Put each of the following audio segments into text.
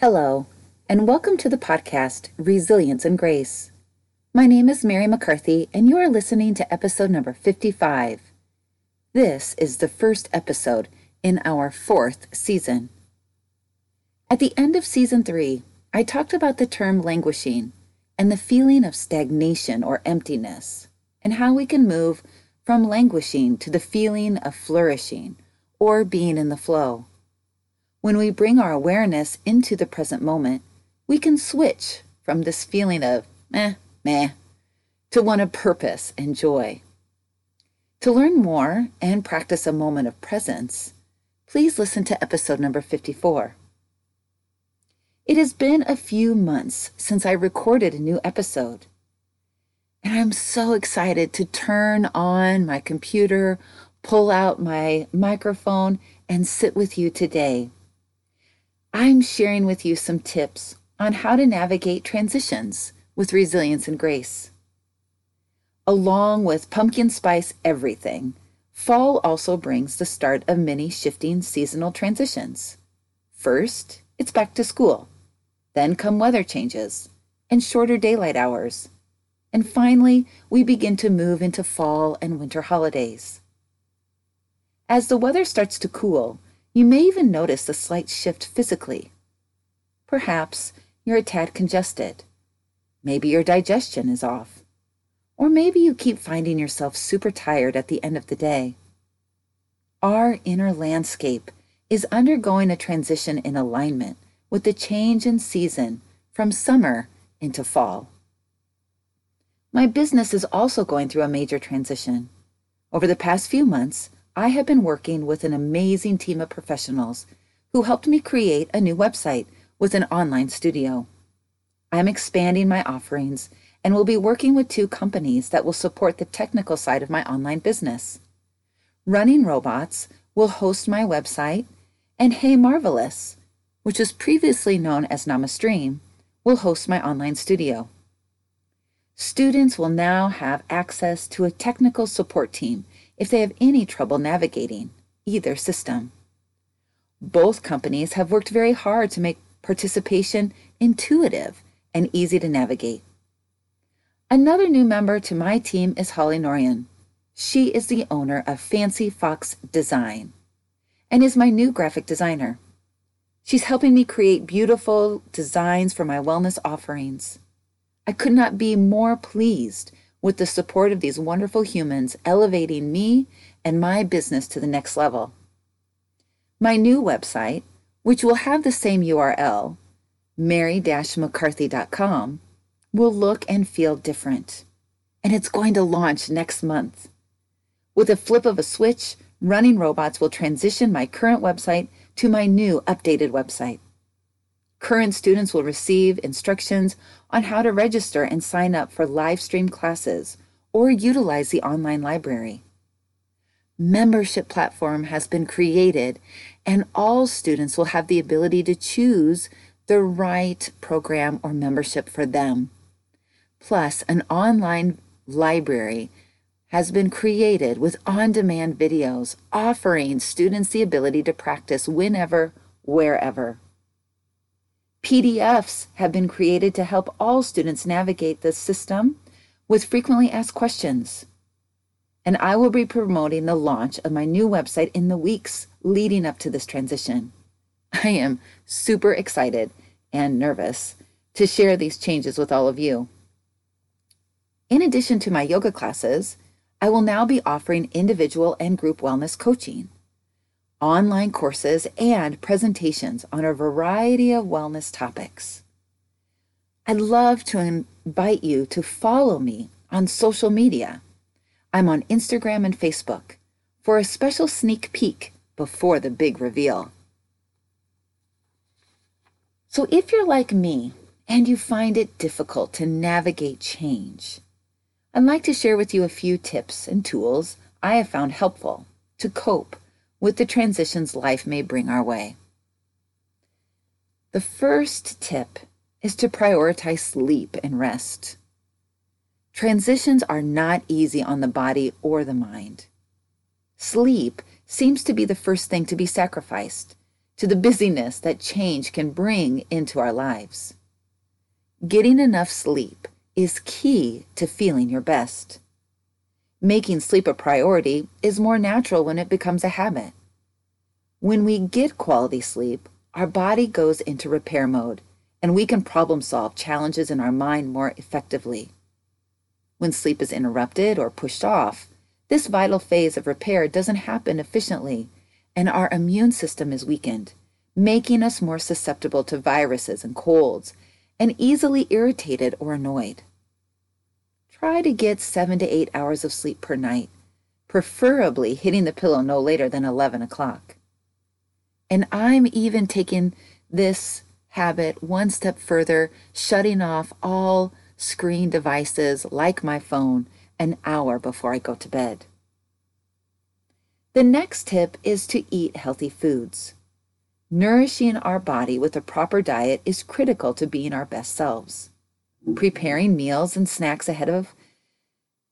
Hello, and welcome to the podcast Resilience and Grace. My name is Mary McCarthy, and you are listening to episode number 55. This is the first episode in our fourth season. At the end of season three, I talked about the term languishing and the feeling of stagnation or emptiness, and how we can move from languishing to the feeling of flourishing or being in the flow. When we bring our awareness into the present moment, we can switch from this feeling of meh, meh, to one of purpose and joy. To learn more and practice a moment of presence, please listen to episode number 54. It has been a few months since I recorded a new episode, and I'm so excited to turn on my computer, pull out my microphone, and sit with you today. I'm sharing with you some tips on how to navigate transitions with resilience and grace. Along with pumpkin spice everything, fall also brings the start of many shifting seasonal transitions. First, it's back to school. Then come weather changes and shorter daylight hours. And finally, we begin to move into fall and winter holidays. As the weather starts to cool, you may even notice a slight shift physically. Perhaps you're a tad congested. Maybe your digestion is off. Or maybe you keep finding yourself super tired at the end of the day. Our inner landscape is undergoing a transition in alignment with the change in season from summer into fall. My business is also going through a major transition. Over the past few months, I have been working with an amazing team of professionals who helped me create a new website with an online studio. I'm expanding my offerings and will be working with two companies that will support the technical side of my online business. Running Robots will host my website, and Hey Marvelous, which was previously known as Namastream, will host my online studio. Students will now have access to a technical support team if they have any trouble navigating either system. Both companies have worked very hard to make participation intuitive and easy to navigate. Another new member to my team is Holly Norian. She is the owner of Fancy Fox Design and is my new graphic designer. She's helping me create beautiful designs for my wellness offerings. I could not be more pleased with the support of these wonderful humans, elevating me and my business to the next level. My new website, which will have the same URL, mary-mccarthy.com, will look and feel different. And it's going to launch next month. With a flip of a switch, Running Robots will transition my current website to my new updated website. Current students will receive instructions on how to register and sign up for live stream classes or utilize the online library. Membership platform has been created and all students will have the ability to choose the right program or membership for them. Plus, an online library has been created with on-demand videos offering students the ability to practice whenever, wherever. PDFs have been created to help all students navigate the system with frequently asked questions. And I will be promoting the launch of my new website in the weeks leading up to this transition. I am super excited and nervous to share these changes with all of you. In addition to my yoga classes, I will now be offering individual and group wellness coaching online courses, and presentations on a variety of wellness topics. I'd love to invite you to follow me on social media. I'm on Instagram and Facebook for a special sneak peek before the big reveal. So, if you're like me and you find it difficult to navigate change, I'd like to share with you a few tips and tools I have found helpful to cope with the transitions life may bring our way. The first tip is to prioritize sleep and rest. Transitions are not easy on the body or the mind. Sleep seems to be the first thing to be sacrificed to the busyness that change can bring into our lives. Getting enough sleep is key to feeling your best. Making sleep a priority is more natural when it becomes a habit. When we get quality sleep, our body goes into repair mode and we can problem solve challenges in our mind more effectively. When sleep is interrupted or pushed off, this vital phase of repair doesn't happen efficiently, and our immune system is weakened, making us more susceptible to viruses and colds, and easily irritated or annoyed. Try to get seven to eight hours of sleep per night, preferably hitting the pillow no later than 11 o'clock. And I'm even taking this habit one step further, shutting off all screen devices like my phone an hour before I go to bed. The next tip is to eat healthy foods. Nourishing our body with a proper diet is critical to being our best selves. Preparing meals and snacks ahead of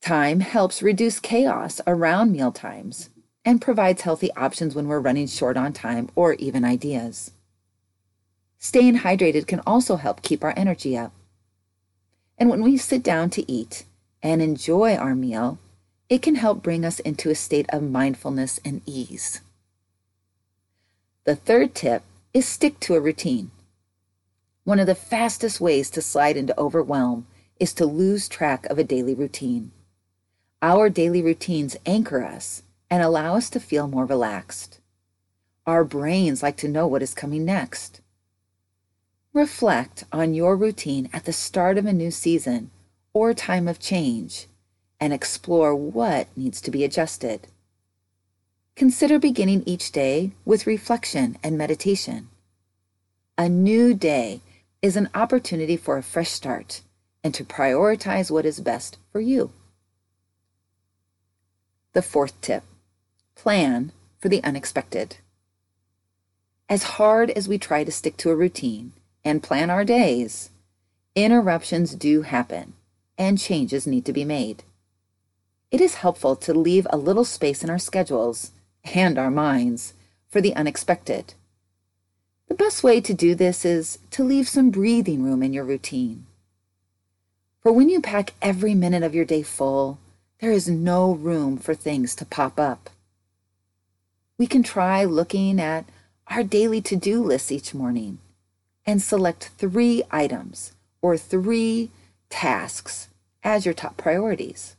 time helps reduce chaos around meal times and provides healthy options when we're running short on time or even ideas. Staying hydrated can also help keep our energy up. And when we sit down to eat and enjoy our meal, it can help bring us into a state of mindfulness and ease. The third tip is stick to a routine. One of the fastest ways to slide into overwhelm is to lose track of a daily routine. Our daily routines anchor us and allow us to feel more relaxed. Our brains like to know what is coming next. Reflect on your routine at the start of a new season or time of change and explore what needs to be adjusted. Consider beginning each day with reflection and meditation. A new day is an opportunity for a fresh start and to prioritize what is best for you. The fourth tip plan for the unexpected. As hard as we try to stick to a routine, and plan our days, interruptions do happen and changes need to be made. It is helpful to leave a little space in our schedules and our minds for the unexpected. The best way to do this is to leave some breathing room in your routine. For when you pack every minute of your day full, there is no room for things to pop up. We can try looking at our daily to do list each morning and select three items or three tasks as your top priorities.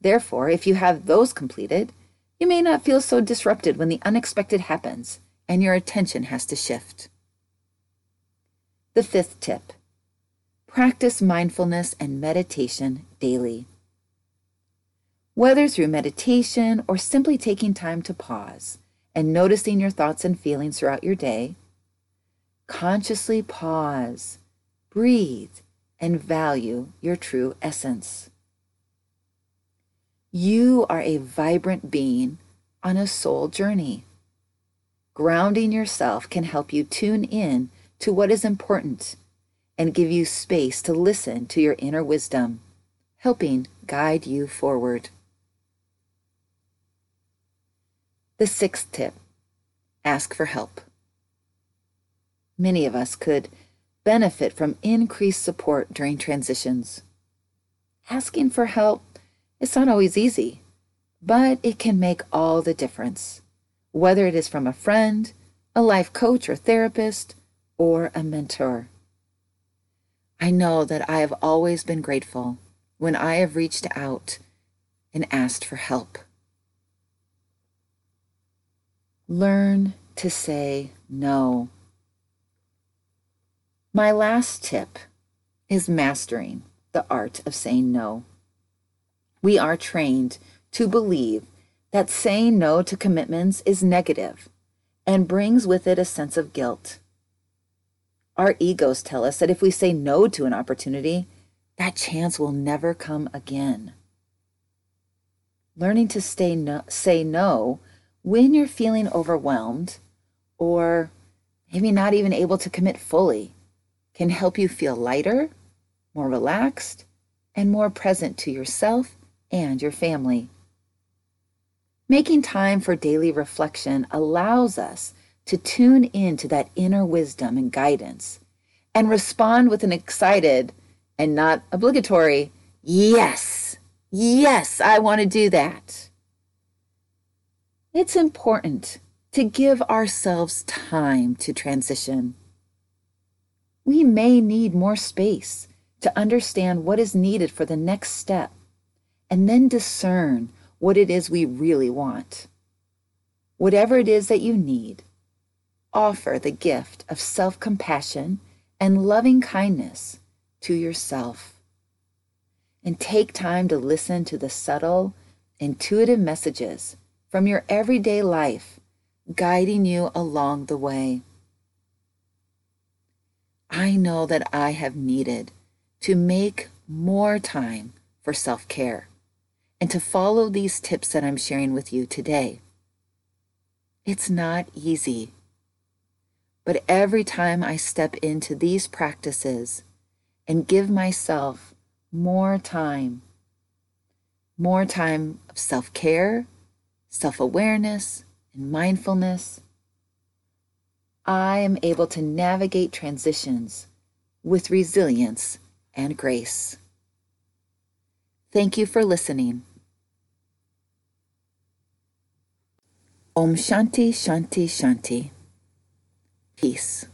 Therefore, if you have those completed, you may not feel so disrupted when the unexpected happens and your attention has to shift. The fifth tip practice mindfulness and meditation daily. Whether through meditation or simply taking time to pause and noticing your thoughts and feelings throughout your day, Consciously pause, breathe, and value your true essence. You are a vibrant being on a soul journey. Grounding yourself can help you tune in to what is important and give you space to listen to your inner wisdom, helping guide you forward. The sixth tip ask for help many of us could benefit from increased support during transitions. Asking for help is not always easy, but it can make all the difference, whether it is from a friend, a life coach or therapist, or a mentor. I know that I have always been grateful when I have reached out and asked for help. Learn to say no my last tip is mastering the art of saying no. We are trained to believe that saying no to commitments is negative and brings with it a sense of guilt. Our egos tell us that if we say no to an opportunity, that chance will never come again. Learning to stay no, say no when you're feeling overwhelmed or maybe not even able to commit fully can help you feel lighter, more relaxed, and more present to yourself and your family. Making time for daily reflection allows us to tune in to that inner wisdom and guidance and respond with an excited and not obligatory, yes, yes, I want to do that. It's important to give ourselves time to transition. We may need more space to understand what is needed for the next step and then discern what it is we really want. Whatever it is that you need, offer the gift of self compassion and loving kindness to yourself. And take time to listen to the subtle, intuitive messages from your everyday life guiding you along the way. I know that I have needed to make more time for self care and to follow these tips that I'm sharing with you today. It's not easy, but every time I step into these practices and give myself more time, more time of self care, self awareness, and mindfulness, I am able to navigate transitions with resilience and grace. Thank you for listening. Om Shanti Shanti Shanti. Peace.